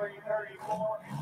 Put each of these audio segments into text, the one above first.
where you, where you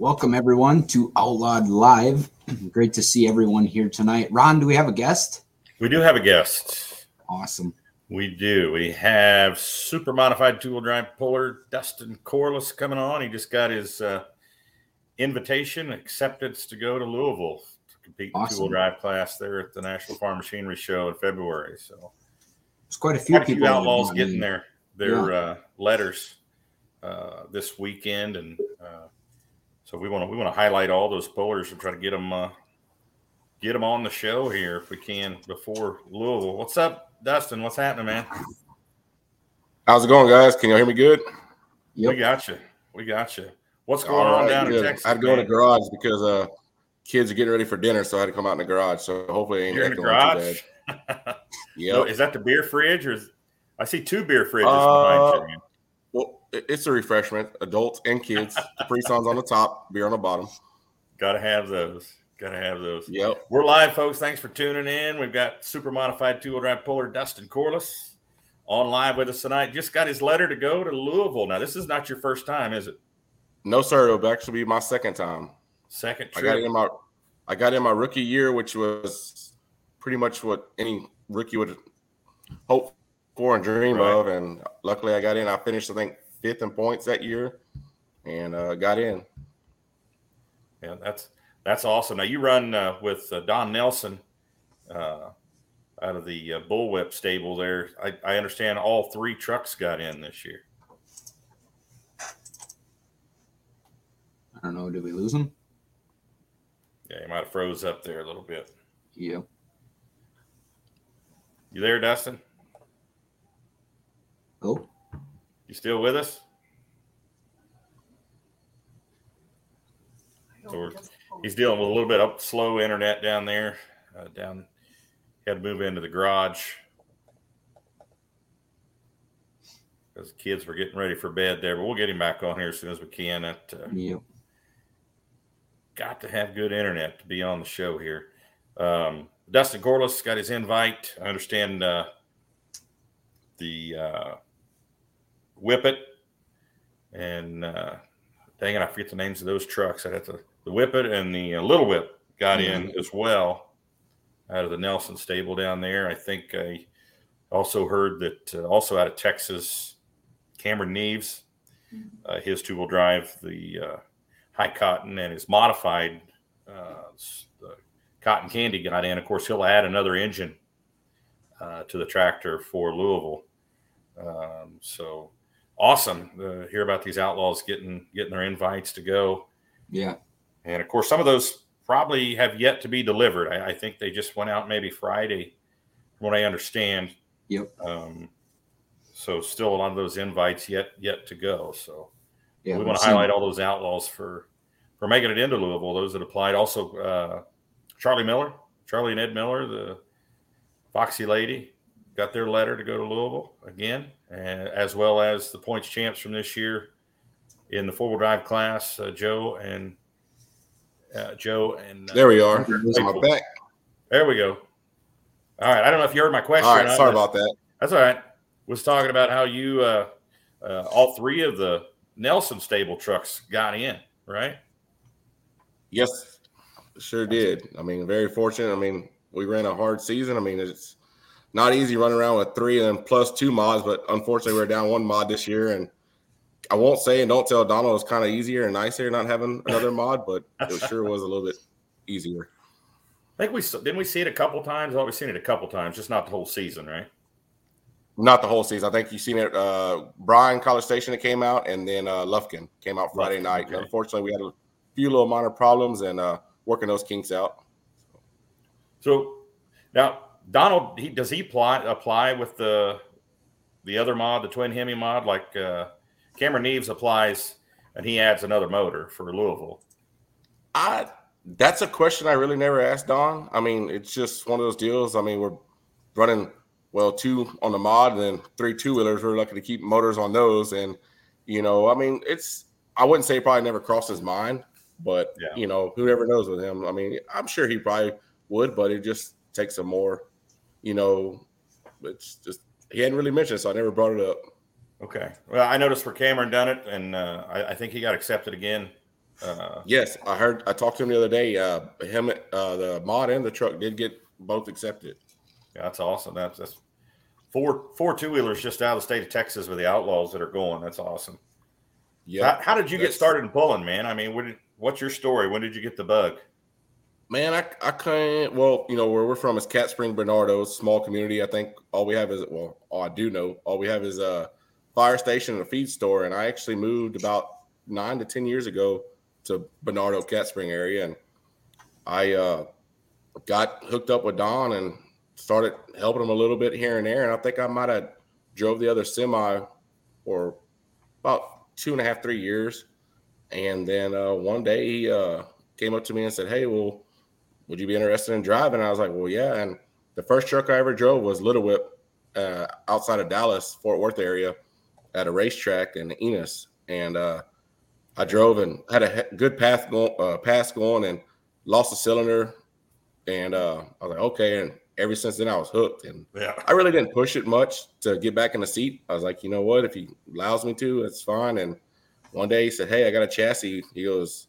Welcome everyone to Outlawed Live. Great to see everyone here tonight. Ron, do we have a guest? We do have a guest. Awesome. We do. We have super modified two wheel drive puller Dustin Corliss coming on. He just got his uh, invitation acceptance to go to Louisville to compete awesome. in two wheel drive class there at the National Farm Machinery Show in February. So there's quite a few quite people. A few outlaws getting their their yeah. uh, letters uh, this weekend, and so we want to we want to highlight all those pullers and try to get them uh, get them on the show here if we can before Louisville. What's up, Dustin? What's happening, man? How's it going, guys? Can you hear me good? Yep. We got you. We got you. What's going on down good. in Texas? I had to go in the garage because uh, kids are getting ready for dinner, so I had to come out in the garage. So hopefully, ain't You're in the garage. yeah. So is that the beer fridge, or is, I see two beer fridges uh, behind you? Well, it's a refreshment, adults and kids. Songs on the top, beer on the bottom. Got to have those. Got to have those. Yep. We're live, folks. Thanks for tuning in. We've got super modified two wheel drive puller Dustin Corliss on live with us tonight. Just got his letter to go to Louisville. Now, this is not your first time, is it? No, sir. It'll actually be my second time. Second trip. I got in my I got in my rookie year, which was pretty much what any rookie would hope for and dream right. of. And luckily, I got in. I finished, I think, fifth in points that year, and uh, got in. Yeah, that's that's awesome. Now you run uh, with uh, Don Nelson uh, out of the uh, Bullwhip stable there. I, I, understand all three trucks got in this year. I don't know. Did we lose them? Yeah, he might have froze up there a little bit. Yeah. You there, Dustin? Oh. You still with us? So he's dealing with a little bit of slow internet down there. Uh, down, he had to move into the garage because the kids were getting ready for bed there. But we'll get him back on here as soon as we can. At, uh, yep. Got to have good internet to be on the show here. Um, Dustin Corliss got his invite. I understand uh, the uh, Whippet and uh, dang it, I forget the names of those trucks. I had to the Whippet and the uh, Little Whip got mm-hmm. in as well out of the Nelson stable down there. I think I also heard that uh, also out of Texas, Cameron Neves, mm-hmm. uh, his two wheel drive, the uh, high cotton and his modified uh, cotton candy got in. Of course, he'll add another engine uh, to the tractor for Louisville. Um, so awesome to hear about these outlaws getting getting their invites to go. Yeah. And of course, some of those probably have yet to be delivered. I, I think they just went out maybe Friday, from what I understand. Yep. Um, so still a lot of those invites yet yet to go. So yeah, we want to highlight all those outlaws for for making it into Louisville. Those that applied. Also, uh, Charlie Miller, Charlie and Ed Miller, the Foxy Lady, got their letter to go to Louisville again, and as well as the points champs from this year in the four wheel drive class, uh, Joe and uh, Joe and uh, there we are. my back. There we go. All right. I don't know if you heard my question. All right. Sorry about that. That's all right. Was talking about how you uh, uh, all three of the Nelson stable trucks got in, right? Yes, sure did. I mean, very fortunate. I mean, we ran a hard season. I mean, it's not easy running around with three and plus two mods, but unfortunately, we're down one mod this year, and I won't say and don't tell Donald it's kind of easier and nicer not having another mod, but it sure was a little bit easier. I think we didn't we see it a couple times. Oh, we've seen it a couple times, just not the whole season, right? Not the whole season. I think you've seen it. Uh, Bryan College Station that came out, and then uh, Lufkin came out Friday Lufkin, night. Okay. Unfortunately, we had a few little minor problems and uh, working those kinks out. So now Donald, he does he apply apply with the the other mod, the twin Hemi mod, like uh, Cameron Neves applies and he adds another motor for Louisville? I that's a question I really never asked Don. I mean, it's just one of those deals. I mean, we're running well two on the mod and then three two wheelers. We're lucky to keep motors on those, and you know, I mean, it's I wouldn't say probably never crossed his mind, but yeah. you know, who never knows with him. I mean, I'm sure he probably would, but it just takes some more, you know, it's just he hadn't really mentioned, it, so I never brought it up. Okay. Well, I noticed for Cameron done it, and uh, I, I, think he got accepted again Uh, Yes, I heard. I talked to him the other day. Uh, him, uh, the mod and the truck did get both accepted. yeah, that's awesome. That's that's four four two wheelers just out of the state of Texas with the outlaws that are going. That's awesome. Yeah, How, how did you get started in pulling, man? I mean, what did, what's your story? When did you get the bug? Man, I, I can't. Well, you know where we're from is Cat Spring Bernardo, small community. I think all we have is well, all I do know, all we have is a fire station and a feed store. And I actually moved about nine to ten years ago to Bernardo Cat Spring area, and I uh, got hooked up with Don and started helping him a little bit here and there. And I think I might have drove the other semi for about two and a half, three years. And then uh, one day he uh, came up to me and said, "Hey, well." Would you be interested in driving? I was like, well, yeah. And the first truck I ever drove was Little Whip uh, outside of Dallas, Fort Worth area at a racetrack in Ennis. And uh, I drove and had a good path going, uh, pass going and lost a cylinder. And uh, I was like, okay. And ever since then, I was hooked. And Yeah. I really didn't push it much to get back in the seat. I was like, you know what? If he allows me to, it's fine. And one day he said, Hey, I got a chassis. He goes,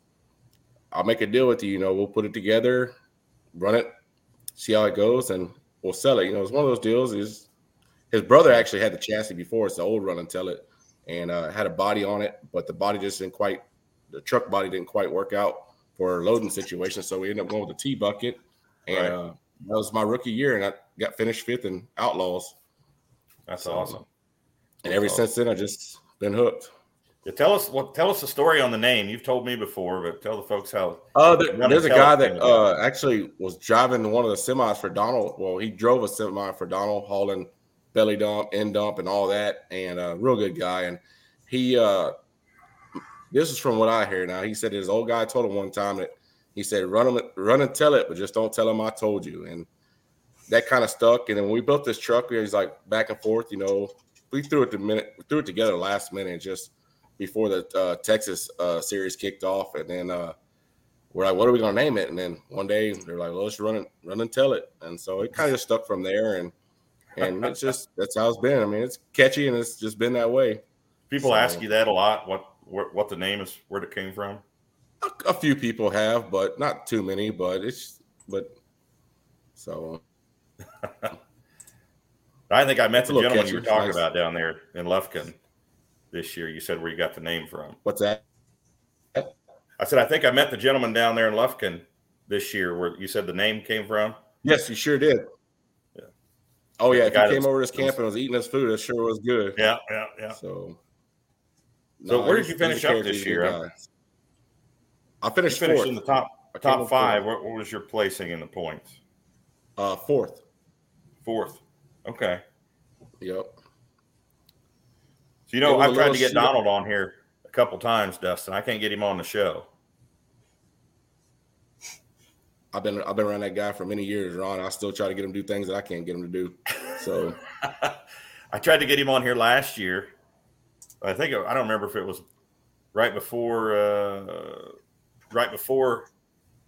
I'll make a deal with you. You know, we'll put it together, run it, see how it goes, and we'll sell it. You know, it's one of those deals. Is his brother actually had the chassis before. It's the old run and tell it, and uh, had a body on it, but the body just didn't quite, the truck body didn't quite work out for a loading situation. So we ended up going with the T bucket, and Right. uh, that was my rookie year, and I got finished fifth in Outlaws. That's So, awesome. And ever That's since then, I just been hooked. Yeah, tell us what tell us the story on the name. You've told me before, but tell the folks how. Uh, there- there's a guy that uh, actually was driving one of the semis for Donald. Well, he drove a semi for Donald, hauling belly dump, end dump, and all that. And a real good guy. And he, uh, this is from what I hear now. He said his old guy told him one time that he said, "Run him, run and tell it, but just don't tell him I told you." And that kind of stuck. And then when we built this truck, we he's like back and forth. You know, we threw it the minute, we threw it together last minute, just before the uh, Texas uh, series kicked off, and then uh, we're like, "What are we gonna name it?" And then one day they're like, "Well, let's run it, run and tell it." And so it kind of stuck from there, and and it's just that's how it's been. I mean, it's catchy, and it's just been that way. People So- ask you that a lot. What what, what the name is, where it came from. A, a few people have, but not too many. But it's but so I think I met the gentleman catchy. you were talking nice. about down there in Lufkin this year. You said where you got the name from. what's that? I said I think I met the gentleman down there in Lufkin this year where you said the name came from. Yes, you sure did. Yeah. Oh yeah, if you came over to this camp and was eating his food, it sure was good. Yeah, yeah, yeah. So, So where did you finish up this year? I You finished, finished fourth. in the top top five. What, what was your placing in the points? Uh, fourth. Fourth. Okay. Yep. So you know, It was a I've tried to get. Donald on here a couple times, Dustin. I can't get him on the show. I've been I've been around that guy for many years, Ron. I still try to get him to do things that I can't get him to do. So I tried to get him on here last year. I think I don't remember if it was right before uh, right before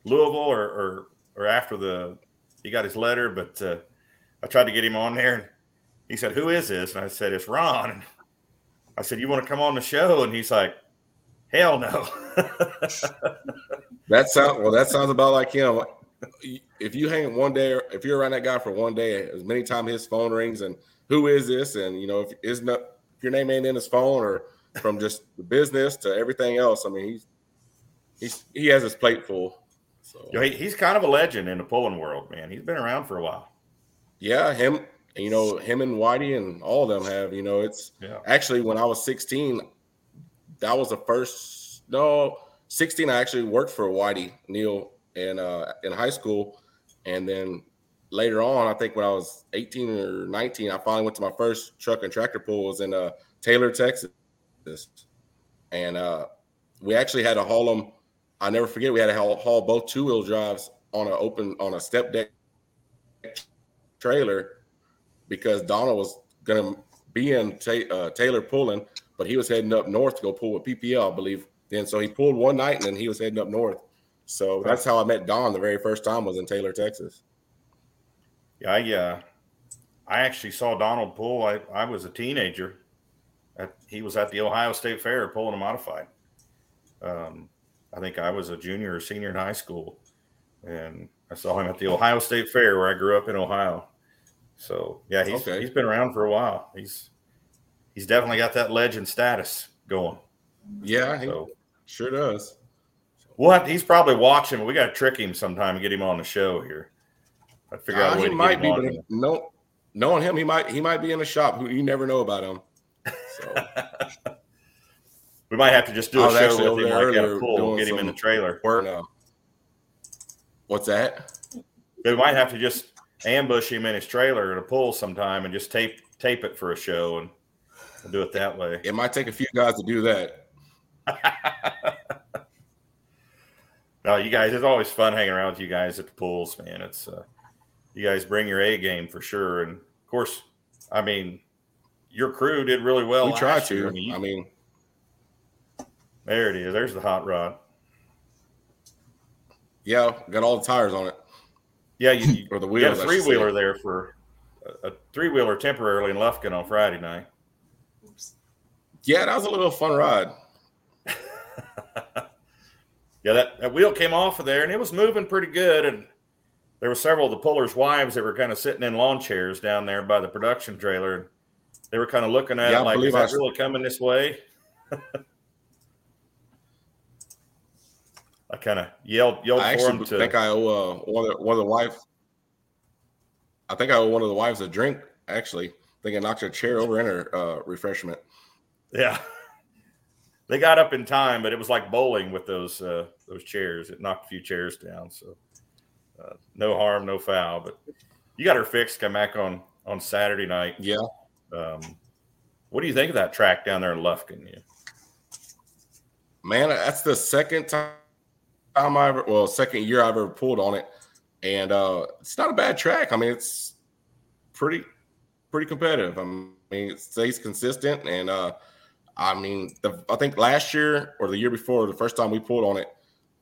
Louisville or, or or after the he got his letter, but uh, I tried to get him on there and he said, "Who is this?" And I said, "It's Ron." I said, "You want to come on the show?" And he's like, "Hell no." that sounds well. That sounds about like him. If you hang one day, if you're around that guy for one day, as many times his phone rings and who is this, and you know if is not if your name ain't in his phone or from just the business to everything else. I mean, he's he's he has his plate full. So he, he's kind of a legend in the pulling world, man. He's been around for a while. yeah, him. You know him and Whitey and all of them have. You know it's Yeah. actually when I was 16, that was the first no 16. I actually worked for Whitey Neil in uh, in high school, and then later on, I think when I was 18 or 19, I finally went to my first truck and tractor pull was in uh, Taylor, Texas, and uh, we actually had to haul them. I never forget we had to haul, haul both two wheel drives on an open on a step deck trailer because Donald was gonna be in Ta- uh, Taylor pulling, but he was heading up north to go pull with PPL, I believe. Then so he pulled one night and then he was heading up north. So that's how I met Don the very first time was in Taylor, Texas. Yeah, I uh, I actually saw Donald pull. I, I was a teenager. At, he was at the Ohio State Fair pulling a modified. Um, I think I was a junior or senior in high school, and I saw him at the Ohio State Fair where I grew up in Ohio. So yeah, he's Okay. he's been around for a while. He's he's definitely got that legend status going. Yeah, he So sure does. we'll he's probably watching. but We got to trick him sometime and get him on the show here. I figure out Uh, a way he might be, but no, knowing him, he might he might be in the shop. Who you never know about him. So we might have to just do a show with him like at a earlier pool, doing get him in the trailer. work now. What's that? We might have to just ambush him in his trailer at a pool sometime and just tape tape it for a show and we'll do it that way. It might take a few guys to do that. No, you guys, it's always fun hanging around with you guys at the pools, man. It's uh, you guys bring your A game for sure, and of course, I mean, your crew did really well. we year. to. I mean, you- I mean, there it is. There's the hot rod. yeah, got all the tires on it Yeah, you, you or the we had wheels. a I three wheeler there for a, a three wheeler temporarily in Lufkin on Friday night. Yeah, that was a little fun ride. Yeah, that, that wheel came off of there and it was moving pretty good. And there were several of the pullers' wives that were kind of sitting in lawn chairs down there by the production trailer. They were kind of looking at Yeah, it like, believe is I that s- really coming this way? I kind of yelled yelled I for actually to. think I owe uh, one of the, one of the wives. I think I owe one of the wives a drink. Actually, I think I knocked her chair over in her uh, refreshment. yeah, they got up in time, but it was like bowling with those uh, those chairs. It knocked a few chairs down, so uh, no harm, no foul. But you got her fixed. Come back on on Saturday night. Yeah, Um, what do you think of that track down there in Lufkin? Yeah. man, that's the second time I ever, well, second year I've ever pulled on it, and uh, it's not a bad track. I mean, it's pretty pretty competitive. I mean, it stays consistent, and uh, I mean, the, I think last year or the year before, the first time we pulled on it,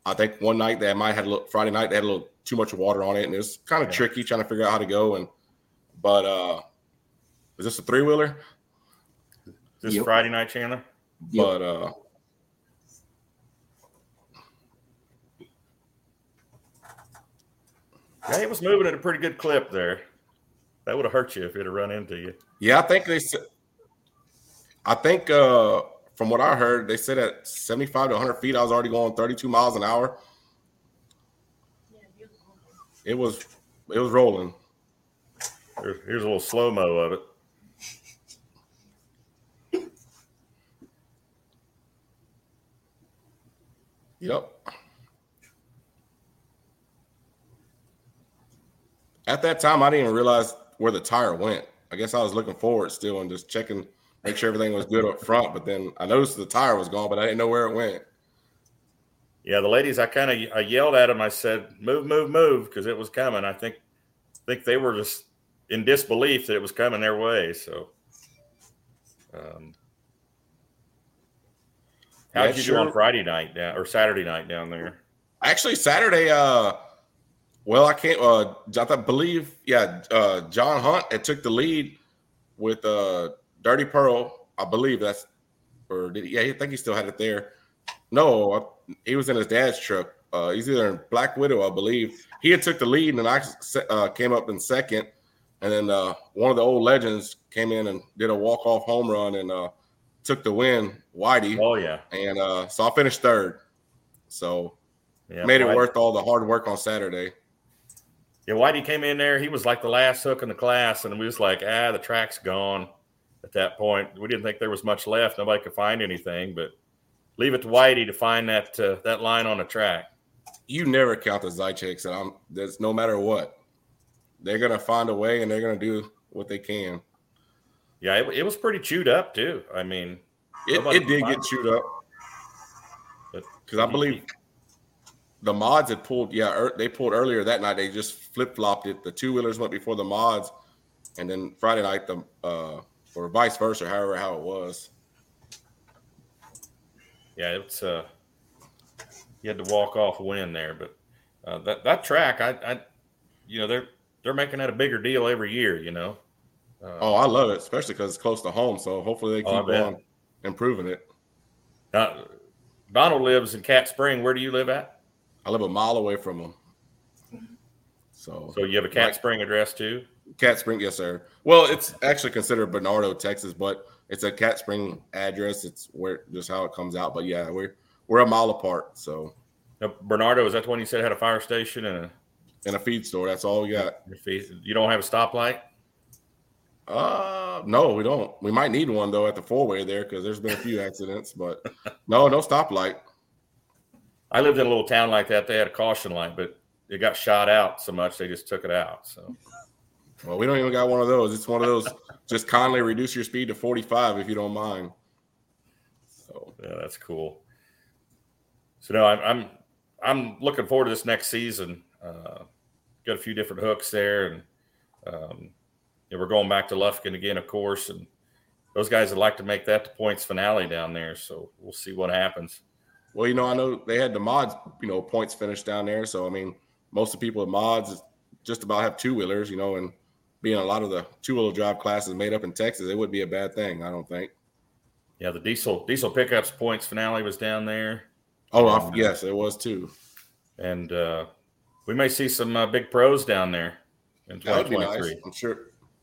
I think one night they might have had a little Friday night they had a little too much water on it, and it was kind of Yeah. tricky trying to figure out how to go. And but uh, is this a three wheeler? This Yep. Friday night, Chandler? Yep. But uh, Yeah, it was moving at a pretty good clip there. That would have hurt you if it had run into you. Yeah, I think they said. I think uh, from what I heard, they said at 75 to 100 feet, I was already going 32 miles an hour. It was, it was rolling. Here's, here's a little slow mo of it. Yep. At that time, I didn't even realize where the tire went. I guess I was looking forward still and just checking, make sure everything was good up front. But then I noticed the tire was gone, but I didn't know where it went. Yeah, the ladies, I kind of I yelled at them. I said, "Move, move, move," because it was coming. I think think they were just in disbelief that it was coming their way. So, um, how Yeah, did you do on. Friday night down or Saturday night down there? Actually, Saturday. Uh, well, I can't. Uh, I believe, yeah. Uh, John Hunt had took the lead with uh, Dirty Pearl. I believe that's, or did he, yeah, I think he still had it there. No, I, he was in his dad's truck. Uh, he's either in Black Widow, I believe. He had took the lead, and I uh, came up in second. And then uh, one of the old legends came in and did a walk off home run and uh, took the win, Whitey. Oh yeah, And uh, so I finished third. So yeah. made it Whitey- worth all the hard work on Saturday. Yeah, Whitey came in there. He was like the last hook in the class, and we was like, ah, the track's gone. At that point, we didn't think there was much left. Nobody could find anything, but leave it to Whitey to find that uh, that line on the track. You never count the Zycheks, and I'm that's no matter what. They're gonna find a way, and they're gonna do what they can. Yeah, it, it was pretty chewed up too. I mean, It, it did get chewed up because I believe the mods had pulled. Yeah, er, they pulled earlier that night. They just flip flopped it. The two wheelers went before the mods, and then Friday night the uh, or vice versa, however how it was. yeah, it's uh, you had to walk off a win there, but uh, that that track, I, I, you know, they're they're making that a bigger deal every year. You know. Uh, Oh, I love it, especially because it's close to home. So hopefully they Oh, keep on improving it. Now, Donald lives in Cat Spring. Where do you live at? I live a mile away from him. So, So you have a Cat Like- Spring address too? Cat Spring, yes, sir. Well, it's actually considered Bernardo, Texas, but it's a Cat Spring address. It's where just how it comes out. But yeah, we're we're a mile apart. So Now, Bernardo, is that the one you said had a fire station and a, and a feed store, that's all we got. you don't have a stoplight? Uh, no, we don't. We might need one though at the four way there because there's been a few accidents, but no, no stoplight. I lived in a little town like that. They had a caution light, but it got shot out so much they just took it out. So Well, we don't even got one of those. It's one of those. just kindly reduce your speed to 45 if you don't mind. So yeah, that's cool. So no, I'm I'm I'm looking forward to this next season. Uh, got a few different hooks there, and um, yeah, we're going back to Lufkin again, of course, and those guys would like to make that the points finale down there. So we'll see what happens. Well, you know, I know they had the mods, you know, points finished down there. So I mean, most of the people at mods just about have two wheelers, you know, and being a lot of the two wheel drive classes made up in Texas, it would be a bad thing. I don't think. Yeah, the diesel diesel pickups points finale was down there, Oh, I, yes, it was too. and uh, we may see some uh, big pros down there in That would be 2023. nice. I'm sure.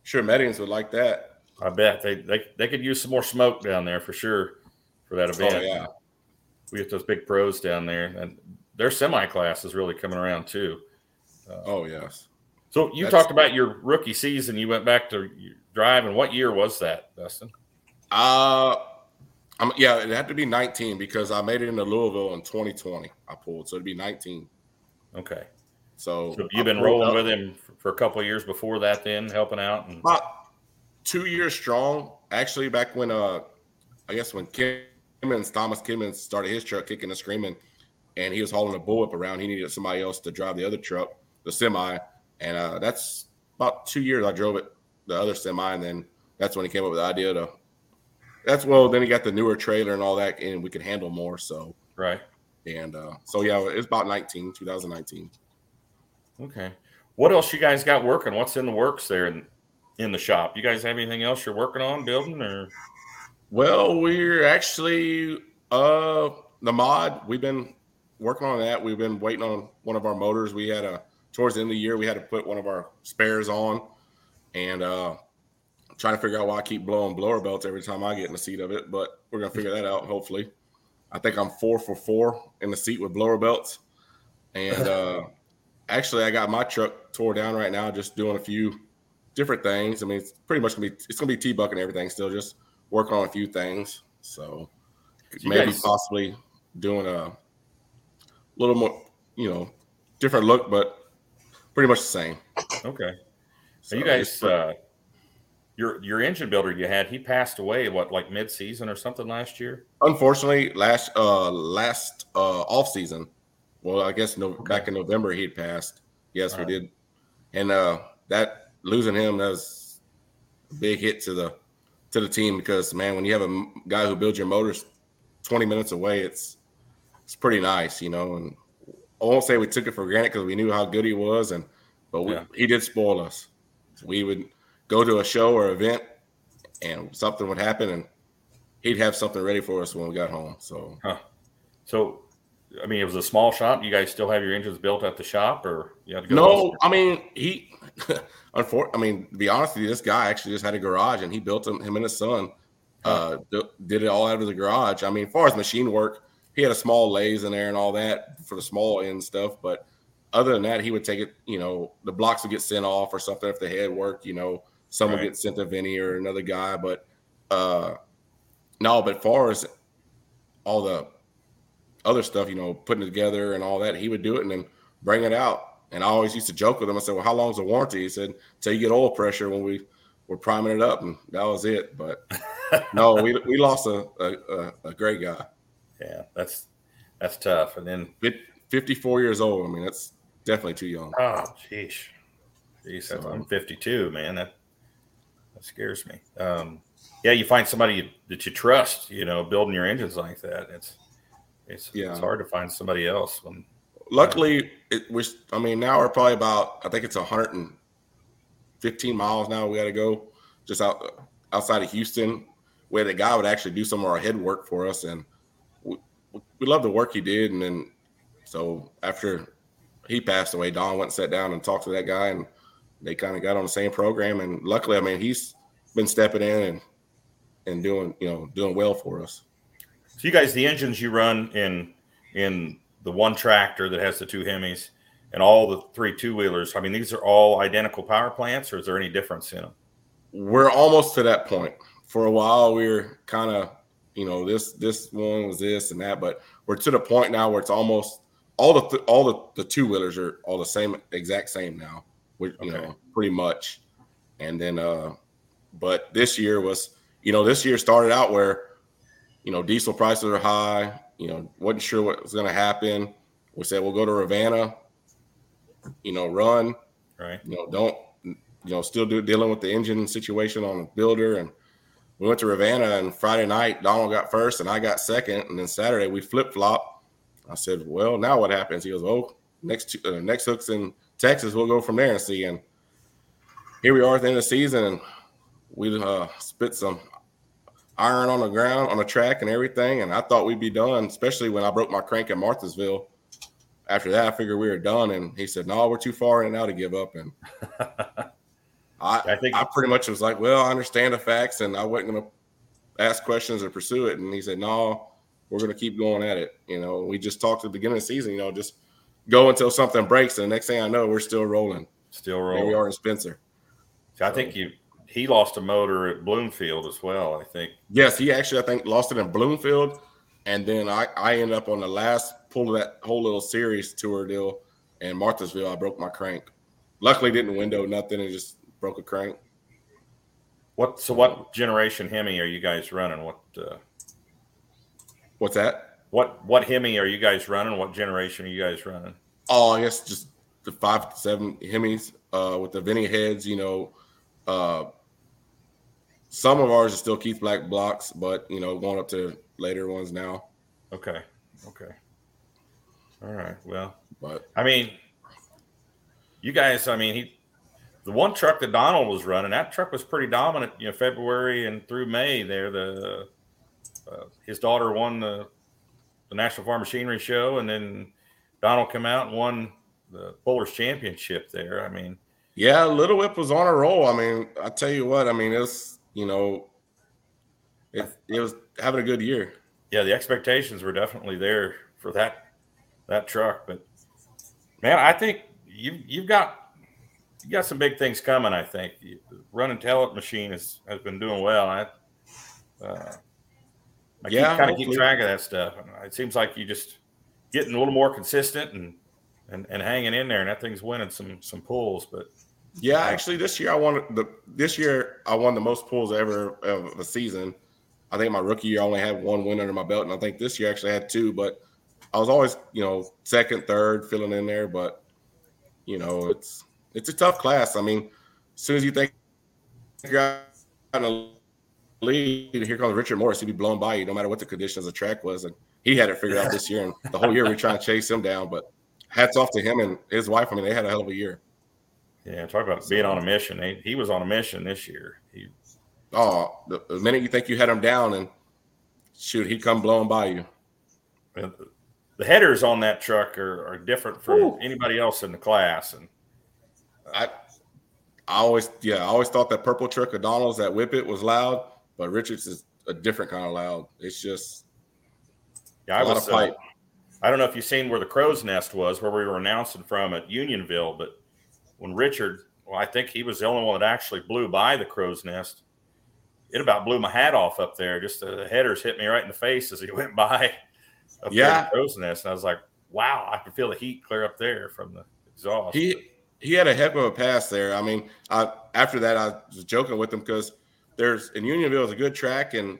Sure, Medians would like that. I bet they, they they could use some more smoke down there for sure for that event. Oh yeah. We get those big pros down there, and their semi class is really coming around too. Oh yes. So you That's- talked about your rookie season. You went back to driving. What year was that, Dustin? Uh, I'm, yeah, it had to be 19 because I made it into Louisville in 2020. I pulled, so it'd be 19. Okay, So, so you've been rolling up with him for, a couple of years before that, then helping out. And about two years strong. Actually, back when uh, I guess when Kimmons, Thomas Kimmins started his truck kicking and screaming, and he was hauling a bullwhip around. He needed somebody else to drive the other truck, the semi, and uh, that's about two years. I drove it, the other semi, and then that's when he came up with the idea to. That's well. Then he got the newer trailer and all that, and we could handle more. So right. and uh, so yeah, it's about 19, 2019. Okay. What else you guys got working? What's in the works there in in the shop? You guys have anything else you're working on building or? Well, we're actually uh the mod. We've been working on that. We've been waiting on one of our motors. We had a towards the end of the year we had to put one of our spares on, and uh trying to figure out why I keep blowing blower belts every time I get in the seat of it. But we're gonna figure that out. Hopefully, I think I'm four for four in the seat with blower belts, and uh actually I got my truck tore down right now, just doing a few different things. I mean, it's pretty much gonna be it's gonna be T buck and everything still, just working on a few things. So, maybe guys- possibly doing a little more, you know, different look, but pretty much the same. Okay. So you guys, it's- uh, your your engine builder you had, he passed away what like mid season or something last year. unfortunately, last uh last uh off season, well, I guess no back in November he had passed. Yes, Right. we did, and uh that losing him that was a big hit to the to the team because man, when you have a guy who builds your motors twenty minutes away, it's it's pretty nice, you know. And I won't say we took it for granted because we knew how good he was, and but we, Yeah. he did spoil us. We would go to a show or event, and something would happen, and he'd have something ready for us when we got home. So So, I mean, it was a small shop. You guys still have your engines built at the shop, or you had to go? no, I mean he. Unfor- I mean, to be honest with you, this guy actually just had a garage, and he built him. Him and his son uh, did it all out of the garage. I mean, as far as machine work, he had a small lathe in there and all that for the small end stuff. But other than that, he would take it. You know, the blocks would get sent off or something if the head worked. You know, some would get sent to Vinny or another guy. But uh, no, but far as all the other stuff, you know, putting it together and all that, he would do it and then bring it out. And I always used to joke with him. I said, "Well, how long's the warranty?" He said, "Till you get oil pressure when we were priming it up," and that was it. But no, we we lost a a, a, great guy, Yeah, that's that's tough. And then, fifty-four years old. I mean, that's definitely too young. oh, jeez, jeez, So- I'm 52, man. That that scares me. Um, yeah, you find somebody that you trust, you know, building your engines like that. It's it's Yeah. it's hard to find somebody else when Luckily, it was. I mean, now we're probably about. I think it's hundred and fifteen miles now. We got to go just out outside of Houston, where the guy would actually do some of our head work for us, and we, we love the work he did, and then so after he passed away, Don went and sat down and talked to that guy, and they kind of got on the same program. And luckily, I mean, he's been stepping in and and doing you know doing well for us. So you guys, the engines you run in in the one tractor that has the two Hemis and all the three two wheelers. I mean, these are all identical power plants, or is there any difference in them? We're almost to that point. For a while, we were kind of you know this this one was this and that, but we're to the point now where it's almost all the th- all the, the two wheelers are all the same exact same now. We, you okay. know pretty much, and then uh, but this year was you know this year started out where you know diesel prices are high. You know wasn't sure what was going to happen. We said we'll go to Ravenna. You know run. Right. You know don't you know still do dealing with the engine situation on the builder and we went to Ravenna and Friday night Donald got first and I got second, and then Saturday we flip flop. I said, "Well, now what happens?" He goes, "Oh, next uh, next hooks in Texas, we'll go from there and see." And here we are at the end of the season, and we uh, spit some iron on the ground on the track and everything. And I thought we'd be done, especially when I broke my crank in Martinsville. After that, I figured we were done, and he said, "No, we're too far in now to give up." And I, I think I pretty much was like, well, I understand the facts, and I wasn't going to ask questions or pursue it. And he said, no, we're going to keep going at it. You know, we just talked at the beginning of the season. You know, just go until something breaks, and the next thing I know, we're still rolling. Still rolling. Here we are in Spencer. So I think you he lost a motor at Bloomfield as well. I think. Yes, he actually I think lost it in Bloomfield, and then I I ended up on the last pull of that whole little series tour deal in Martinsville. I broke my crank. Luckily, didn't window nothing. It just broke a crank. What so? What generation Hemi are you guys running? What? Uh, What's that? What what Hemi are you guys running? What generation are you guys running? Oh, I guess just the five seven Hemis uh, with the Vinny heads. You know, uh, some of ours are still Keith Black blocks, but you know, going up to later ones now. Okay. Okay. All right. Well, but I mean, you guys. I mean, he the one truck that Donald was running, that truck was pretty dominant. You know, February and through May there. The uh, his daughter won the the National Farm Machinery Show, and then Donald came out and won the Pullers Championship there. I mean, yeah, Little Whip was on a roll. I mean, I tell you what, I mean, it's you know, it it was having a good year. Yeah, the expectations were definitely there for that that truck, but man, I think you you've got you got some big things coming. I think Run and Tell It machine has has been doing well. I uh, I yeah, kind of keep track of that stuff. It seems like you just getting a little more consistent and and, and hanging in there, and that thing's winning some some pulls. But yeah, actually, this year I wanted the this year I won the most pulls ever of a season. I think my rookie year I only had one win under my belt, and I think this year I actually had two. But I was always, you know, second, third, filling in there. But you know, it's it's a tough class. I mean, as soon as you think you're out in a lead, here comes Richard Morris. He'd be blown by you, no matter what the conditions of the track was. And he had it figured out this year, and the whole year we are trying to chase him down. But hats off to him and his wife. I mean, they had a hell of a year. Yeah, talk about being on a mission. He, he was on a mission this year. He, oh, the, the, minute you think you had him down, and shoot, he'd come blowing by you. The headers on that truck are, are different from Ooh. anybody else in the class, and I I always yeah, I always thought that purple truck of Donald's that whip it was loud, but Richards is a different kind of loud. It's just yeah, I was uh, I don't know if you've seen where the crow's nest was, where we were announcing from at Unionville, but when Richard, well, I think he was the only one that actually blew by the crow's nest. It about blew my hat off up there. Just the headers hit me right in the face as he went by up yeah. there crow's nest. And I was like, wow, I can feel the heat clear up there from the exhaust. He he had a heck of a pass there. I mean, I, after that, I was joking with him because there's in Unionville is a good track, and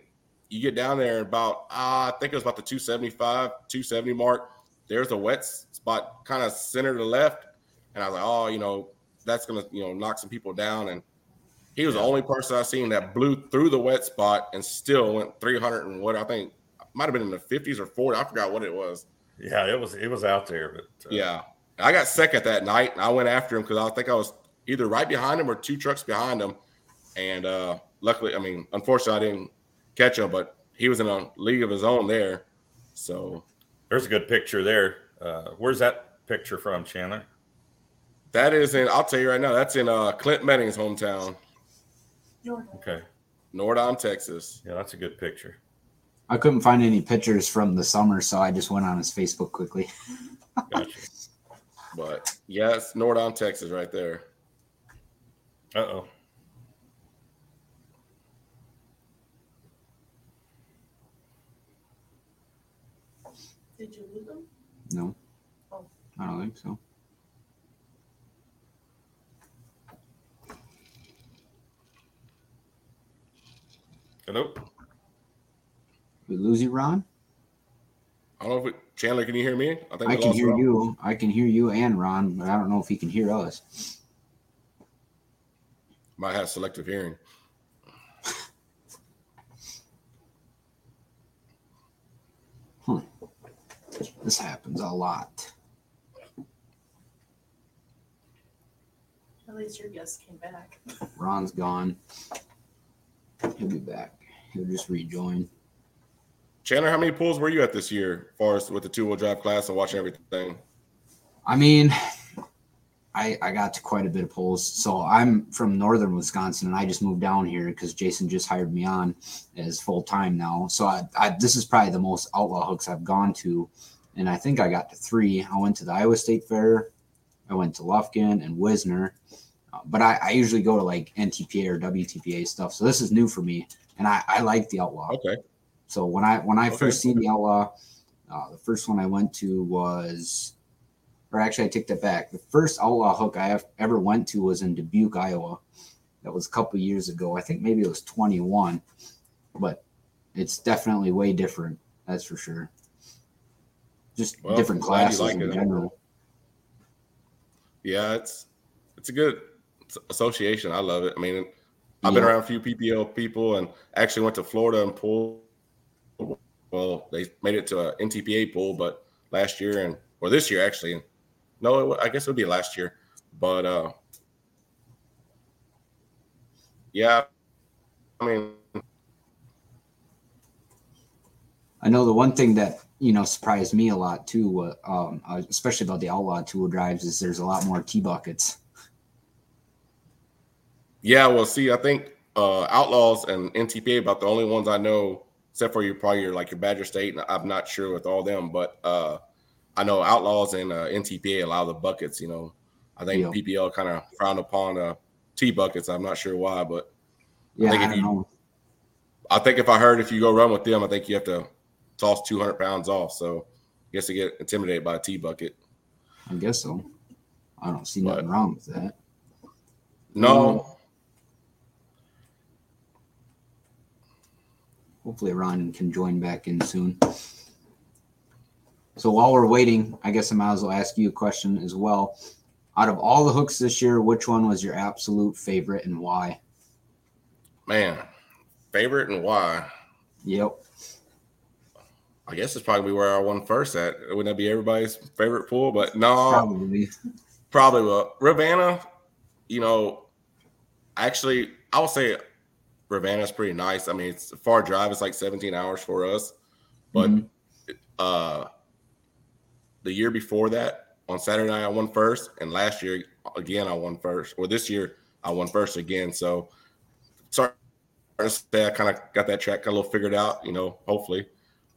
you get down there about uh, I think it was about the 275, 270 mark. There's a wet spot kind of center to the left, and I was like, oh, you know, that's gonna you know knock some people down. And he was the only person I've seen that blew through the wet spot and still went 300 and what I think might have been in the 50s or 40. I forgot what it was. Yeah, it was it was out there, but uh, yeah. I got second that night, and I went after him because I think I was either right behind him or two trucks behind him. And uh, luckily, I mean, unfortunately, I didn't catch him, but he was in a league of his own there. So There's a good picture there. Uh, where's that picture from, Chandler? That is in. I'll tell you right now. That's in uh, Clint Manning's hometown, Okay. Nordheim, Texas. Yeah, that's a good picture. I couldn't find any pictures from the summer, so I just went on his Facebook quickly. Gotcha. But yes, Nordheim, Texas, right there. Uh oh. Did you lose them? No, Oh. I don't think so. Hello. We lose you, Ron? I don't know if it, Chandler, can you hear me? I think I can hear Ron. you. I can hear you and Ron, but I don't know if he can hear us. Might have selective hearing. Huh. This happens a lot. At least your guest came back. Ron's gone. He'll be back. He'll just rejoin. Chandler, how many pools were you at this year, as far as with the two wheel drive class and watching everything? I mean, I I got to quite a bit of pools. So I'm from northern Wisconsin, and I just moved down here because Jason just hired me on as full time now. So I, I this is probably the most outlaw hooks I've gone to, and I think I got to three. I went to the Iowa State Fair, I went to Lufkin and Wisner, uh, but I, I usually go to like NTPA or WTPA stuff. So this is new for me, and I I like the outlaw. Okay. So when I when I Okay. first seen the outlaw, uh, the first one I went to was, or actually I take that back. The first outlaw hook I have, ever went to was in Dubuque, Iowa. That was a couple years ago. I think maybe it was 21, but it's definitely way different. That's for sure. Just Well, different classes like in it. general. Yeah, it's it's a good association. I love it. I mean, I've been Yeah. around a few PPL people and actually went to Florida and pool. Well, they made it to a NTPA pool, but last year and or this year actually. No, it, I guess it would be last year, but uh, yeah. I mean, I know the one thing that you know surprised me a lot too, uh, um, uh, especially about the outlaw tool drives, is there's a lot more T buckets. Yeah, well, see, I think uh, Outlaws and NTPA about the only ones I know, except for your probably your like your Badger State, and I'm not sure with all them, but uh, I know Outlaws and uh, NTPA allow the buckets. You know, I think Yeah. PPL kind of frowned upon uh, T buckets. I'm not sure why, but Yeah, think I, if you- know. I think if I heard if you go run with them, I think you have to toss 200 pounds off. So I guess they get intimidated by a T bucket. I guess so. I don't see But- nothing wrong with that. No, Hopefully, Ron can join back in soon. So while we're waiting, I guess I might as well ask you a question as well. Out of all the hooks this year, which one was your absolute favorite and why? man, favorite and why? Yep. I guess it's probably where I won first at. Wouldn't that be everybody's favorite pool? But no, Probably. Probably will. Ravenna, you know, actually, I would say Ravenna's pretty nice. I mean, it's a far drive. It's like 17 hours for us. But Mhm. uh the year before that, on Saturday night, I won first. And last year, again, I won first. Or this year, I won first again. So, sorry to say, I kind of got that track a little figured out, you know, hopefully.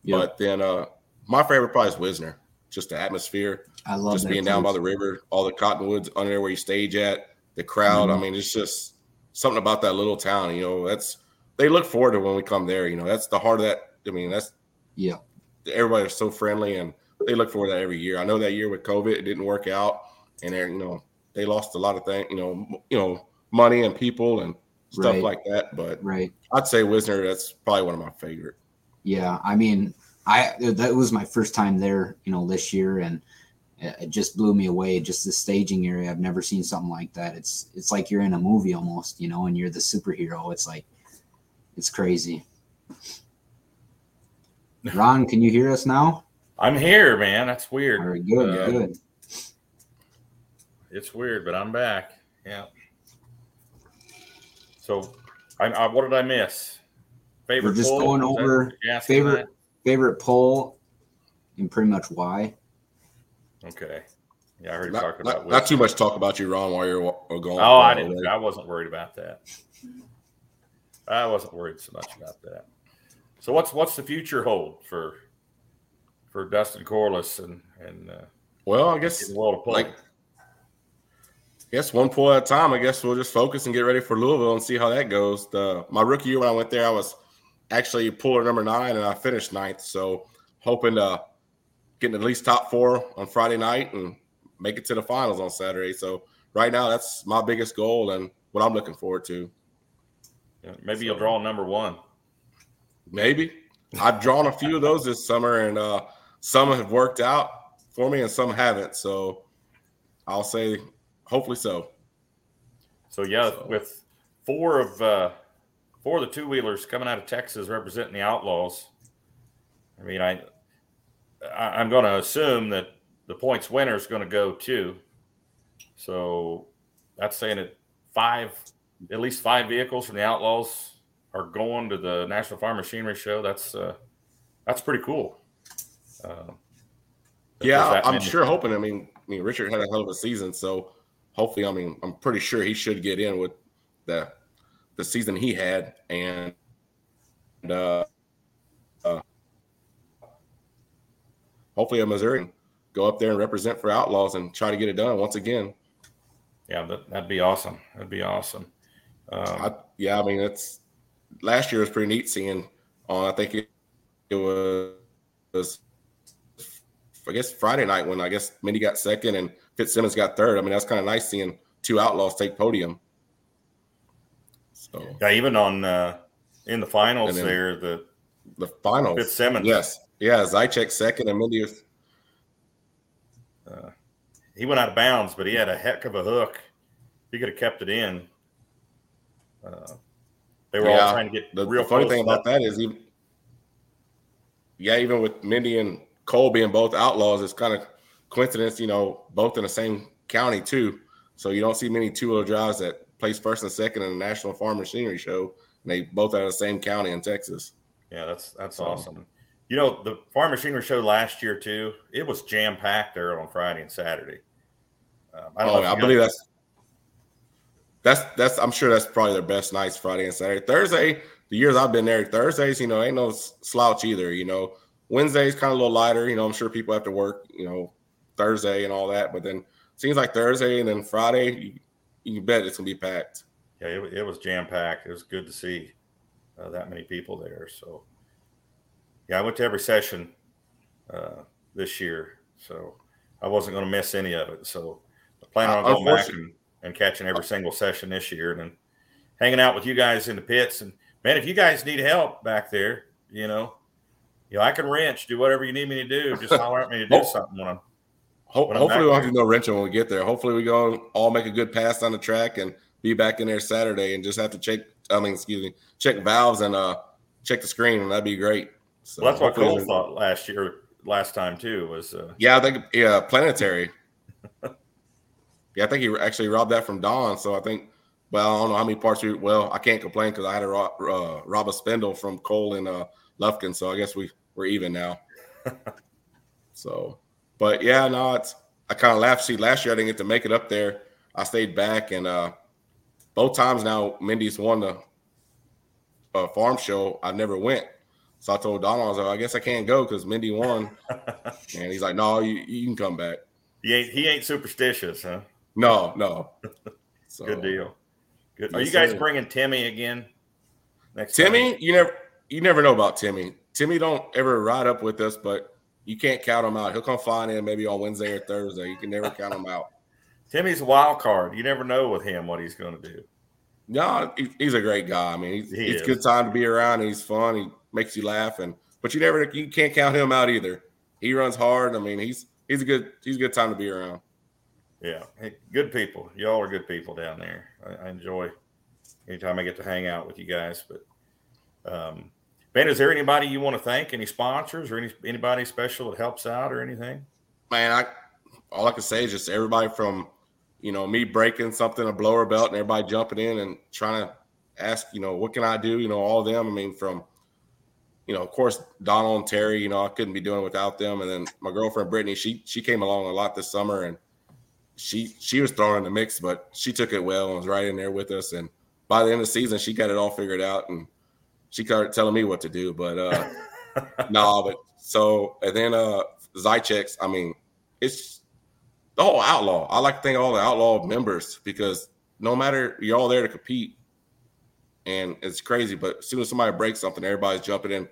Yep. But then uh my favorite probably is Wisner. Just the atmosphere I love just being down by the river, all the cottonwoods under there where you stage at, the crowd. I Mhm. mean, it's just something about that little town. You know, that's they look forward to when we come there. You know, that's the heart of that. I mean, that's Yeah. everybody's so friendly and they look forward to that every year. I know that year with COVID, it didn't work out, and they you know they lost a lot of things. You know, you know, money and people and stuff Right. like that. But Right. I'd say Wisner. That's probably one of my favorite. Yeah. I mean, I that was my first time there, you know, this year, and it just blew me away. Just the staging area. I've never seen something like that. It's it's like you're in a movie almost, you know, and you're the superhero. It's like it's crazy. Ron, can you hear us now? I'm here, man. That's weird. Very good. Uh, good. It's weird, but I'm back. Yeah. So, I, I what did I miss? Favorite We're just going over favorite that? favorite poll and pretty much why. Okay. Yeah, I heard you Not, talking not, about. not too much talk about you, Ron, while you're going. Oh, I didn't. I wasn't worried about that. I wasn't worried so much about that. So what's what's the future hold for for Dustin Corliss and and uh, Well, I guess the world of play? like I guess one pull at a time. I guess we'll just focus and get ready for Louisville and see how that goes. The my rookie year when I went there, I was actually puller number nine and I finished ninth. So hoping to get in at least top four on Friday night and make it to the finals on Saturday. So right now that's my biggest goal and what I'm looking forward to. Yeah, Maybe you'll draw number one. Maybe I've drawn a few of those this summer, and uh, some have worked out for me, and some haven't. So I'll say, hopefully, so. So yeah, So- with four of uh, four of the two wheelers coming out of Texas representing the Outlaws. I mean, I, I I'm going to assume that the points winner is going to go too. So that's saying that five, at least five vehicles from the Outlaws are going to the National Farm Machinery Show. That's uh, that's pretty cool. Uh, Yeah, I'm sure hoping. I mean, I mean, Richard had a hell of a season, so hopefully, I mean, I'm pretty sure he should get in with the the season he had, and uh, uh, hopefully, a Missouri go up there and represent for Outlaws and try to get it done once again. Yeah, that, that'd be awesome. That'd be awesome. Um, I, yeah, I mean, it's last year was pretty neat seeing on. I think it, it was, was, I guess Friday night when I guess Mindy got second and Fitzsimmons got third. I mean, that's kind of nice seeing two outlaws take podium. So Yeah, even on uh, in the finals then- there, the the finals, Fitzsimmons, yes, yeah, Zychek second and Mindy was uh, he went out of bounds, but he had a heck of a hook. He could have kept it in. Uh, they were all trying to get The, real the funny thing about that is, even yeah, even with Mindy and Cole being both outlaws, it's kind of coincidence. You know, both in the same county too. So you don't see many two-wheel drives that place first and second in the National Farm Machinery Show. And they both out of the same county in Texas. Yeah, that's that's So- awesome. You know, the farm machinery show last year too. It was jam packed there on Friday and Saturday. Um, I don't Oh, know. I believe that's that's that's. I'm sure that's probably their best nights, Friday and Saturday. Thursday, the years I've been there, Thursdays, you know, ain't no slouch either. You know, Wednesdays kind of a little lighter. You know, I'm sure people have to work. You know, Thursday and all that, but then seems like Thursday and then Friday, you, you bet it's gonna be packed. Yeah, it, it was jam packed. It was good to see uh, that many people there. So, yeah, I went to every session uh, this year, so I wasn't going to miss any of it. So, I plan on Uh, going back and, and catching every single session this year, and then hanging out with you guys in the pits. And man, if you guys need help back there, you know, you know, I can wrench, do whatever you need me to do. Just holler at me to do something when I'm. Ho- When I'm hopefully, we'll have to no wrenching when we get there. Hopefully, we go all make a good pass on the track and be back in there Saturday and just have to check. I mean, excuse me, check valves and uh check the screen, and that'd be great. So Well, that's what Cole we- thought last year, last time too. Was uh, Yeah, I think yeah, planetary. yeah, I think he actually robbed that from Don. So I think, well, I don't know how many parts we. Well, I can't complain because I had to rob, uh, rob a spindle from Cole and uh, Lufkin. So I guess we we're even now. so, but yeah, no, it's I kind of laughed. See, last year I didn't get to make it up there. I stayed back, and uh, both times now Mindy's won the uh, farm show. I never went. So I told Don, I was like, I guess I can't go because Mindy won. And he's like, "No, you, you can come back." he ain't he ain't superstitious, huh? No, no. So, Good deal. Good. Are you guys bringing Timmy again? Next time? Timmy, you never, you never know about Timmy. Timmy don't ever ride up with us, but you can't count him out. He'll come flying in maybe on Wednesday or Thursday. You can never count him out. Timmy's a wild card. You never know with him what he's going to do. No, he, he's a great guy. I mean, he's, He he's a good time to be around. He's fun. Makes you laugh, and but you never, you can't count him out either. He runs hard. I mean, he's he's a good he's a good time to be around. Yeah, hey, good people. Y'all are good people down there. I, I enjoy anytime I get to hang out with you guys. But um, Ben, is there anybody you want to thank? Any sponsors or any anybody special that helps out or anything? man, I all I can say is just everybody from you know me breaking something a blower belt and everybody jumping in and trying to ask you know what can I do you know all of them I mean from you know, of course, Donald and Terry, you know, I couldn't be doing it without them. And then my girlfriend Brittany, she she came along a lot this summer, and she she was thrown in the mix, but she took it well and was right in there with us. And by the end of the season, she got it all figured out, and she started telling me what to do. But uh no, but so and then uh Zycheks, I mean, it's the whole outlaw. I like to thank all the outlaw members because no matter you're all there to compete, and it's crazy. But as soon as somebody breaks something, everybody's jumping in.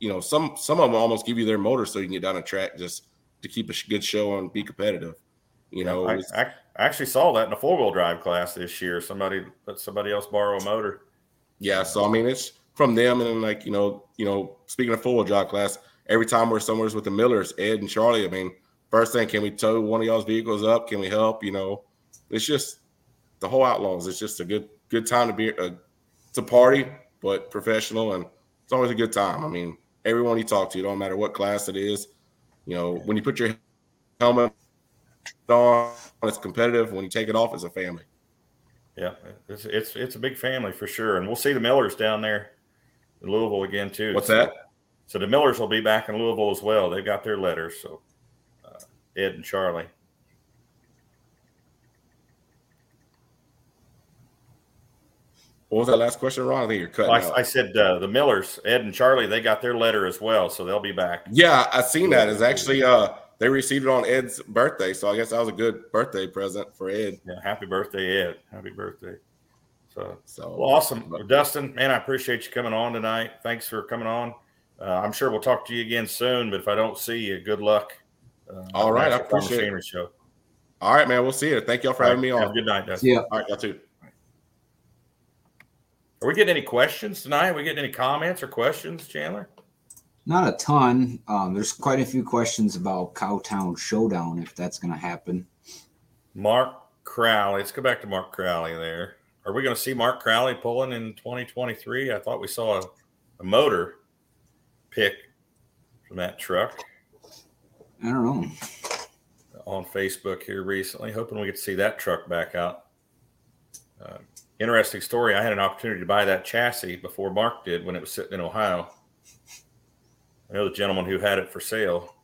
You know, some some of them almost give you their motor so you can get down the track just to keep a good show and be competitive. You know, I, it's- I, I actually saw that in a four wheel drive class this year. Somebody let somebody else borrow a motor. yeah. So I mean, it's from them, and then like you know, you know, speaking of four wheel drive class, every time we're somewhere with the Millers, Ed and Charlie. I mean, first thing, can we tow one of y'all's vehicles up? Can we help? You know, it's just the whole Outlaws. It's just a good good time to be. A, it's a party, but professional, and it's always a good time. I mean, everyone you talk to, it don't matter what class it is. You know, when you put your helmet on, it's competitive. When you take it off, it's a family. Yeah, it's it's it's a big family for sure, and we'll see the Millers down there in Louisville again too. What's So- that? So the Millers will be back in Louisville as well. They've got their letters. So uh, Ed and Charlie. What was that last question, Ron? I think you're cutting Well, out. I, I said uh, the Millers, Ed and Charlie, they got their letter as well, so they'll be back. Yeah, I seen that. It's actually uh they received it on Ed's birthday, so I guess that was a good birthday present for Ed. Yeah, happy birthday, Ed! Happy birthday. So So well, awesome, Well, Dustin. Man, I appreciate you coming on tonight. Thanks for coming on. Uh, I'm sure we'll talk to you again soon. But if I don't see you, good luck. Uh, All right, I appreciate it. Machinery Show. All right, man. We'll see you. Thank y'all for having me Have a on. good night, Dustin. Yeah. All right, y'all too. Are we getting any questions tonight? Are we getting any comments or questions, Chandler? Not a ton. Um, there's quite a few questions about Cowtown Showdown if that's going to happen. Mark Crowley. Let's go back to Mark Crowley there. Are we going to see Mark Crowley pulling in 2023? I thought we saw a, a motor pick from that truck I don't know. on Facebook here recently. Hoping we get to see that truck back out. Uh, interesting story. I had an opportunity to buy that chassis before Mark did when it was sitting in Ohio. I know the gentleman who had it for sale.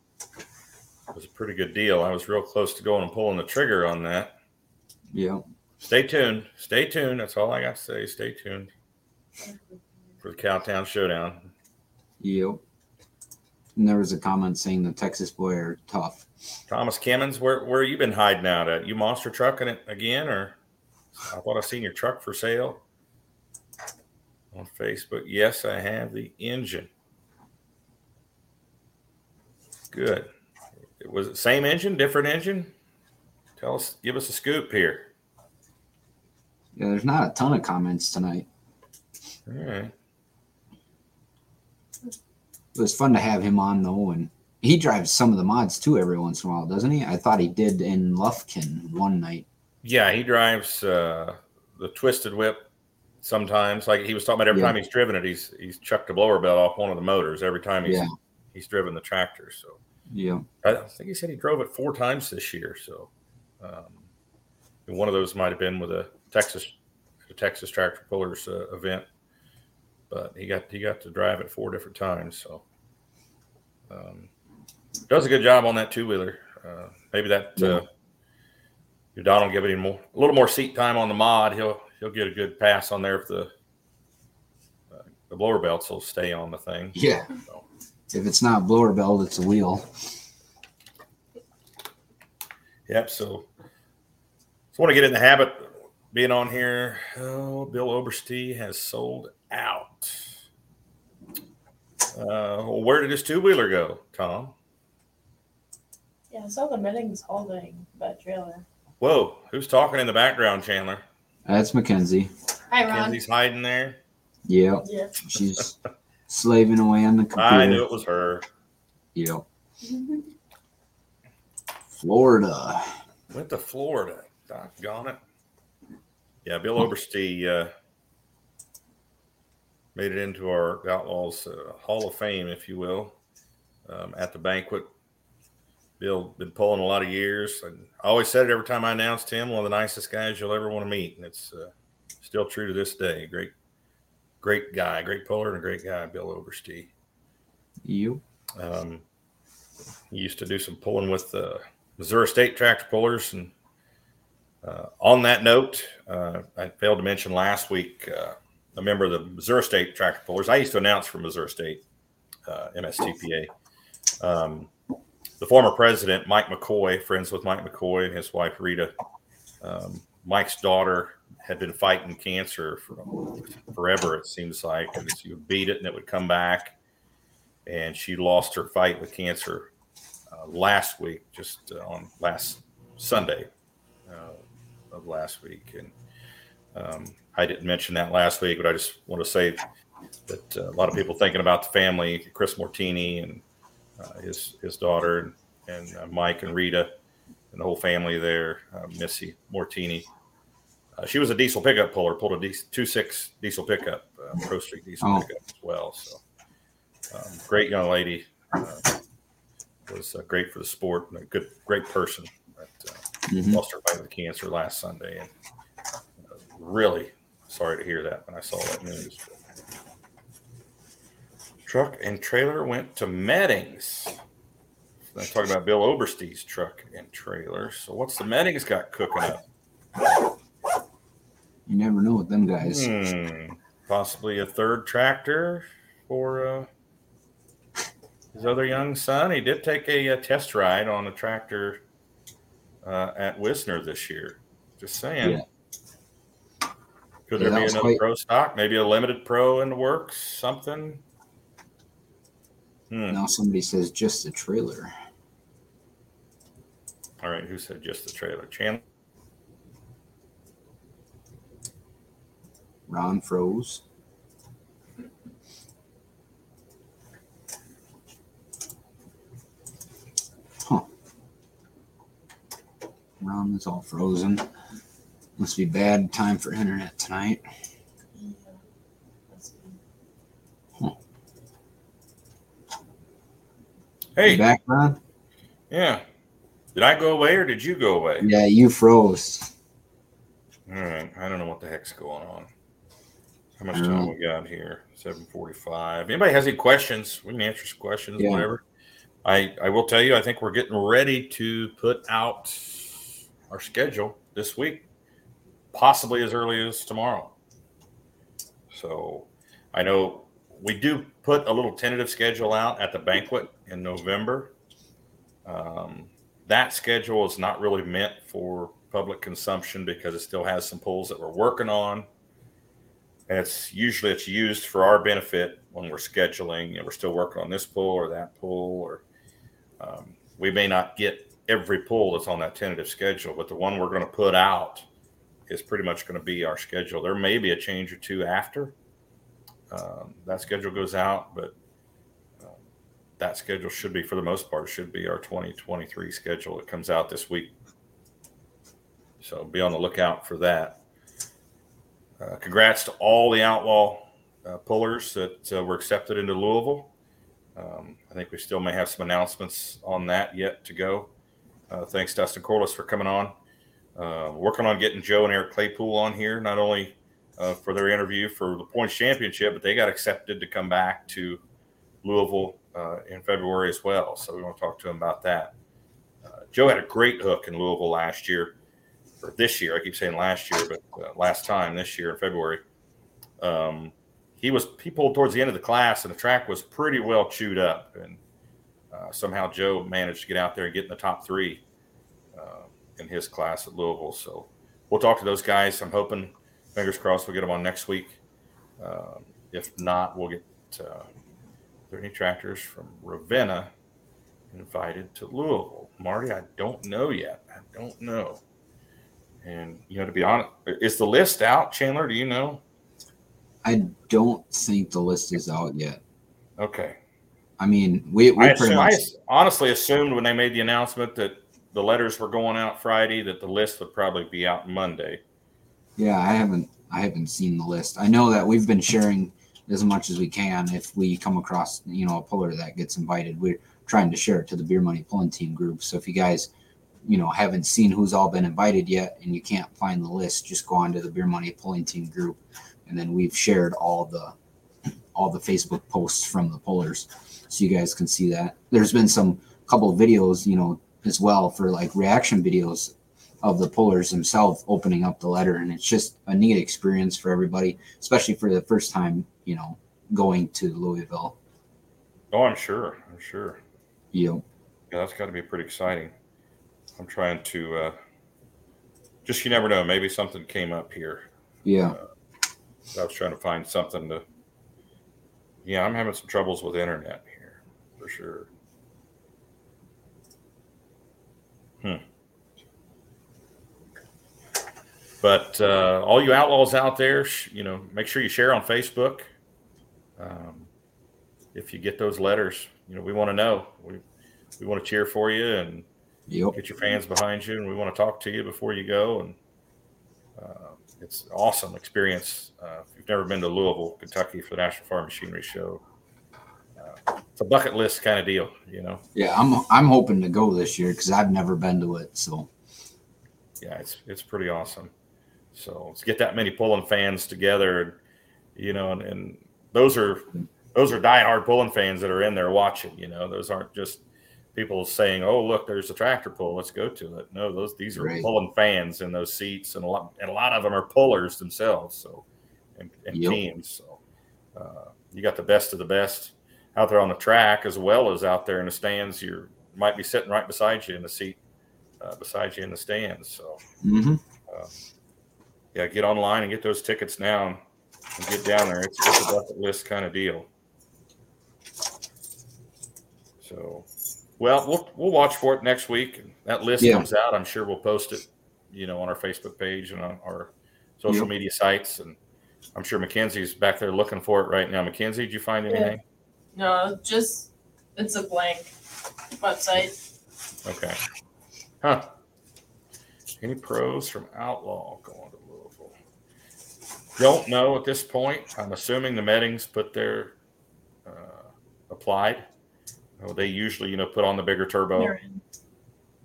It was a pretty good deal. I was real close to going and pulling the trigger on that. Yeah. Stay tuned. Stay tuned. That's all I got to say. Stay tuned for the Cowtown Showdown. Yep. And there was a comment saying the Texas boy are tough. Thomas Kimmons, where where you been hiding out at? You monster trucking it again, or I thought I seen your truck for sale on Facebook. Yes, I have the engine. Good. It was it same engine, different engine. Tell us, give us a scoop here. Yeah, there's not a ton of comments tonight. All right. It was fun to have him on though, and he drives some of the mods too every once in a while, doesn't he? I thought he did in Lufkin one night. Yeah, he drives uh, the twisted whip sometimes. Like he was talking about every Yeah. time he's driven it, he's he's chucked a blower belt off one of the motors every time he's Yeah. he's driven the tractor. So Yeah. I think he said he drove it four times this year. So um, one of those might have been with a Texas a Texas tractor pullers uh, event, but he got he got to drive it four different times. So um, does a good job on that two wheeler. Uh, maybe that Yeah. Uh, if Donald give it him more a little more seat time on the mod, he'll he'll get a good pass on there if the uh, the blower belts will stay on the thing. Yeah. So, If it's not blower belt, it's a wheel. Yep. So, so want to get in the habit of being on here. Oh, Bill Oberste has sold out. Uh, well, where did his two wheeler go, Tom? Yeah, I saw the Middings holding that trailer. Whoa, who's talking in the background, Chandler? That's Mackenzie. Hi, Ron. Kenzie's hiding there. Yeah. Yeah. She's slaving away on the computer. I knew it was her. Yep. Florida. Went to Florida. Doggone it. Yeah, Bill Oberste uh, made it into our Outlaws uh, Hall of Fame, if you will, um, at the banquet. Bill been pulling a lot of years. And I always said it every time I announced him, one of the nicest guys you'll ever want to meet, and it's uh, still true to this day. Great, great guy, great puller, and a great guy, Bill Oberste. You. Um, he used to do some pulling with the Missouri State tractor pullers. And uh, on that note, uh, I failed to mention last week uh, a member of the Missouri State tractor pullers. I used to announce for Missouri State uh, MSTPA. Um, the former president, Mike McCoy, friends with Mike McCoy and his wife Rita. Um, Mike's daughter had been fighting cancer for forever, it seems like. And she would beat it and it would come back. And she lost her fight with cancer uh, last week, just uh, on last Sunday uh, of last week. And um, I didn't mention that last week, but I just want to say that uh, a lot of people thinking about the family, Chris Mortini and uh, his his daughter, and, and uh, Mike and Rita, and the whole family there, Missy Mortini. Uh, she was a diesel pickup puller, pulled a two six diesel pickup, uh, Pro Street diesel oh. pickup as well. So, um, great young lady. Uh, was uh, great for the sport and a good, great person. But, uh, mm-hmm. Lost her fight with cancer last Sunday, and uh, really sorry to hear that when I saw that news. Truck and trailer went to Meddings. I talk about Bill Oberste's truck and trailer. So what's the Meddings got cooking up? You never know with them guys. Hmm. Possibly a third tractor for uh, his other young son. He did take a, a test ride on a tractor uh, at Wisner this year. Just saying. Yeah. Could there yeah, be another quite... pro stock? Maybe a limited pro in the works? Something? Hmm. Now somebody says just the trailer. All right, who said just the trailer? Chandler. Ron froze. Huh. Ron is all frozen. Must be bad time for internet tonight. Hey. You back, Ron? Yeah. Did I go away or did you go away? Yeah, you froze. All right. I don't know what the heck's going on. How much time we got here? Seven forty-five. Anybody has any questions? We can answer some questions, yeah. whatever. I I will tell you, I think we're getting ready to put out our schedule this week, possibly as early as tomorrow. So I know we do put a little tentative schedule out at the banquet in November. Um, that schedule is not really meant for public consumption because it still has some pulls that we're working on and it's usually it's used for our benefit when we're scheduling and we're still working on this pull or that pull or um, we may not get every pull that's on that tentative schedule but the one we're going to put out is pretty much going to be our schedule there may be a change or two after um, that schedule goes out but that schedule should be for the most part should be our 2023 schedule that comes out this week so be on the lookout for that uh, congrats to all the outlaw uh, pullers that uh, were accepted into Louisville. Um, I think we still may have some announcements on that yet to go. Uh, thanks, Dustin Corliss, for coming on. Uh, working on getting Joe and Eric Claypool on here, not only uh, for their interview for the points championship, but they got accepted to come back to Louisville in February as well. So we want to talk to him about that. Joe had a great hook in Louisville last year or this year. I keep saying last year, but uh, last time this year in February. Um, he was he pulled towards the end of the class, and the track was pretty well chewed up, and uh, somehow Joe managed to get out there and get in the top three uh, in his class at Louisville. So we'll talk to those guys. I'm hoping, fingers crossed, we'll get them on next week. Uh, if not, we'll get. Uh, there any tractors from Ravenna invited to Louisville? Marty, I don't know yet. I don't know. And you know, to be honest, is the list out, Chandler? Do you know? I don't think the list is out yet. Okay. I mean, we, we I, assume, much... I honestly assumed when they made the announcement that the letters were going out Friday that the list would probably be out Monday. Yeah, I haven't I haven't seen the list. I know that we've been sharing as much as we can. If we come across, you know, a puller that gets invited, we're trying to share it to the beer money pulling team group. So if you guys you know haven't seen who's all been invited yet and you can't find the list just go on to the beer money pulling team group and then we've shared all the all the Facebook posts from the pullers, so you guys can see that. There's been some couple videos, you know, as well for like reaction videos of the pullers themselves opening up the letter, and it's just a neat experience for everybody, especially for the first time, you know, going to Louisville. Oh, I'm sure. I'm sure. Know, Yeah, that's got to be pretty exciting. I'm trying to uh, just you never know. Maybe something came up here. yeah, I was trying to find something to. Yeah, I'm having some troubles with internet here for sure. Hmm. But uh, all you outlaws out there, sh- you know, make sure you share on Facebook. Um, if you get those letters, you know, we want to know. We we want to cheer for you and yep, get your fans behind you, and we want to talk to you before you go. And uh, it's an awesome experience. Uh, if you've never been to Louisville, Kentucky for the National Farm Machinery Show, uh, it's a bucket list kind of deal, you know. yeah. I'm I'm hoping to go this year because I've never been to it. So Yeah, it's it's pretty awesome. So let's get that many pulling fans together, and you know, and, and those are those are diehard pulling fans that are in there watching. You know, those aren't just people saying, "Oh, look, there's a tractor pull. Let's go to it." No, those these are Right. pulling fans in those seats, and a lot and a lot of them are pullers themselves. So and, and Yep. teams. So uh, you got the best of the best out there on the track as well as out there in the stands. You might be sitting right beside you in the seat uh, beside you in the stands. So mhm. Yeah, get online and get those tickets now and get down there. It's, it's a bucket list kind of deal. So, well, we'll we'll watch for it next week. That list Yeah. comes out. I'm sure we'll post it, you know, on our Facebook page and on our social Yep. media sites. And I'm sure Mackenzie's back there looking for it right now. Mackenzie, did you find Yeah. anything? No, just it's a blank website. Okay. Huh. Any pros from Outlaw going to Louisville? Don't know at this point. I'm assuming the Mettings put their uh, applied. Oh, they usually, you know, put on the bigger turbo. They're in.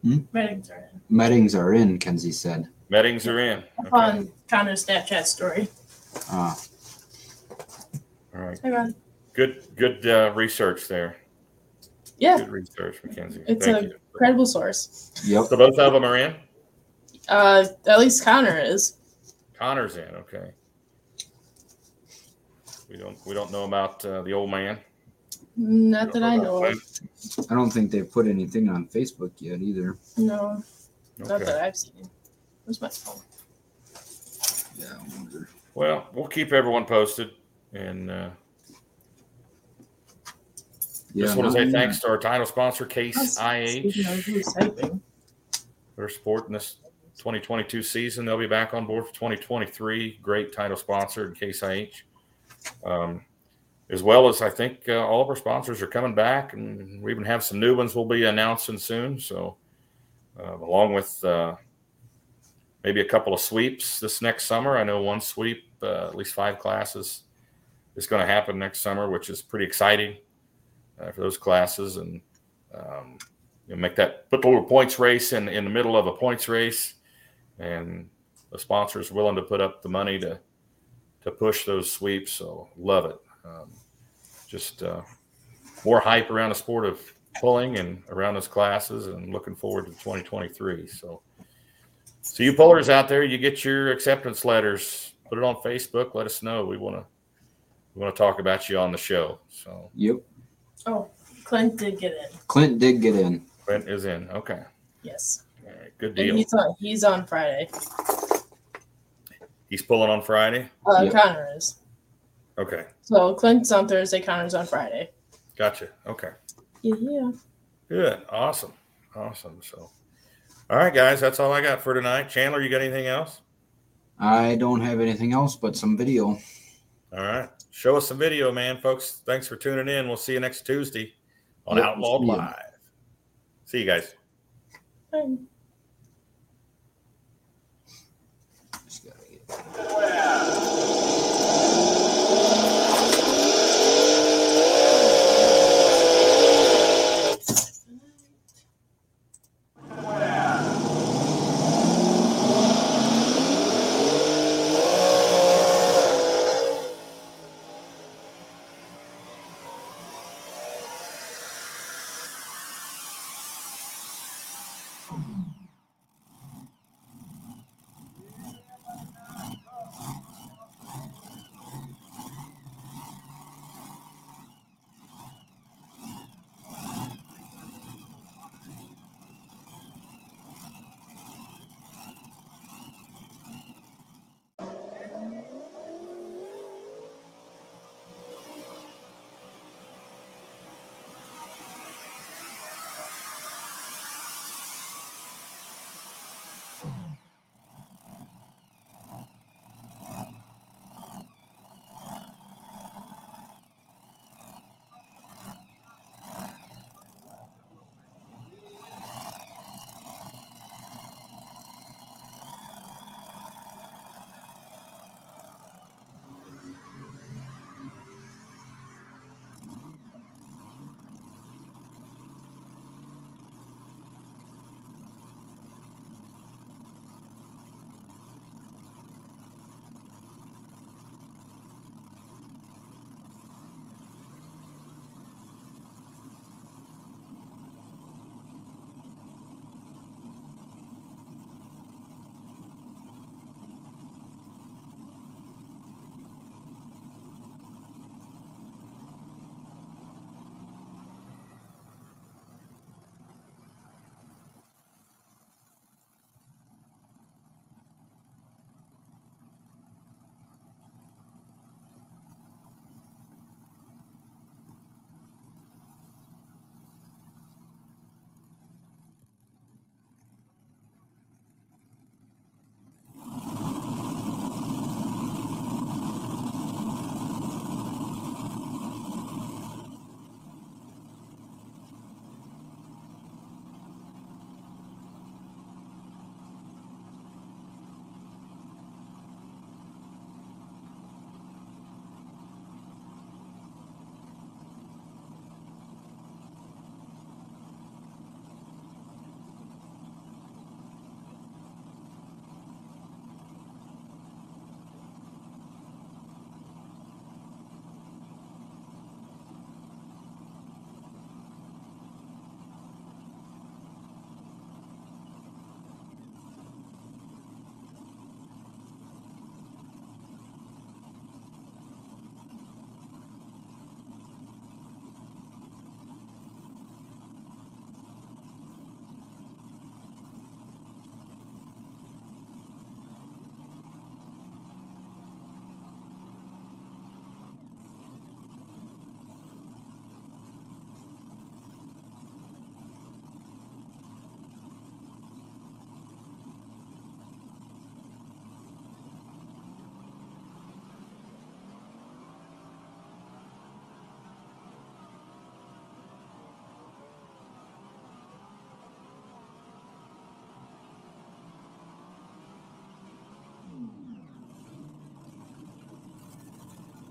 Hmm? Meetings are in. Meetings are in. Kenzie said. Mettings are in. Up Okay. on Connor's Snapchat story. Uh, All right. Hang on. Good, good uh, research there. Yeah, Good research, Mackenzie. It's Thank a- you. credible source. yep. So both of them are in. Uh, at least Connor is. Connor's in. Okay. We don't. We don't know about uh, the old man. Not that I know of. I don't think they've put anything on Facebook yet either. No, not Okay. that I've seen. Where's my phone? Yeah, I wonder. Well, we'll keep everyone posted, and uh, Yeah, just want to no, say thanks to our title sponsor, Case Speaking IH. who's typing. They're supporting this 2022 season. They'll be back on board for 2023. Great title sponsor Case IH, um, as well as I think uh, all of our sponsors are coming back, and we even have some new ones we'll be announcing soon. So, uh, along with uh, maybe a couple of sweeps this next summer. I know one sweep, uh, at least five classes, is going to happen next summer, which is pretty exciting uh, for those classes, and um, you know, make that put the little points race in in the middle of a points race, and the sponsors willing to put up the money to to push those sweeps. So love it. Um, just uh, more hype around the sport of pulling and around those classes, and looking forward to 2023. So. So you pullers out there, you get your acceptance letters. Put it on Facebook. Let us know. We want to we want to talk about you on the show. So Yep. Oh, Clint did get in. Clint did get in. Clint is in. Okay. Yes, All right. Good and deal. he's on. He's on Friday. He's pulling on Friday. Uh, Yep. Connor is. Okay. So Clint's on Thursday. Connor's on Friday. Gotcha. Okay. Yeah, yeah. Good. Awesome. Awesome. So, all right, guys, that's all I got for tonight. Chandler, you got anything else? I don't have anything else but some video. All right. Show us some video, man, folks. Thanks for tuning in. We'll see you next Tuesday on Yep, Outlawed see. Live. See you guys. Fine. Wow.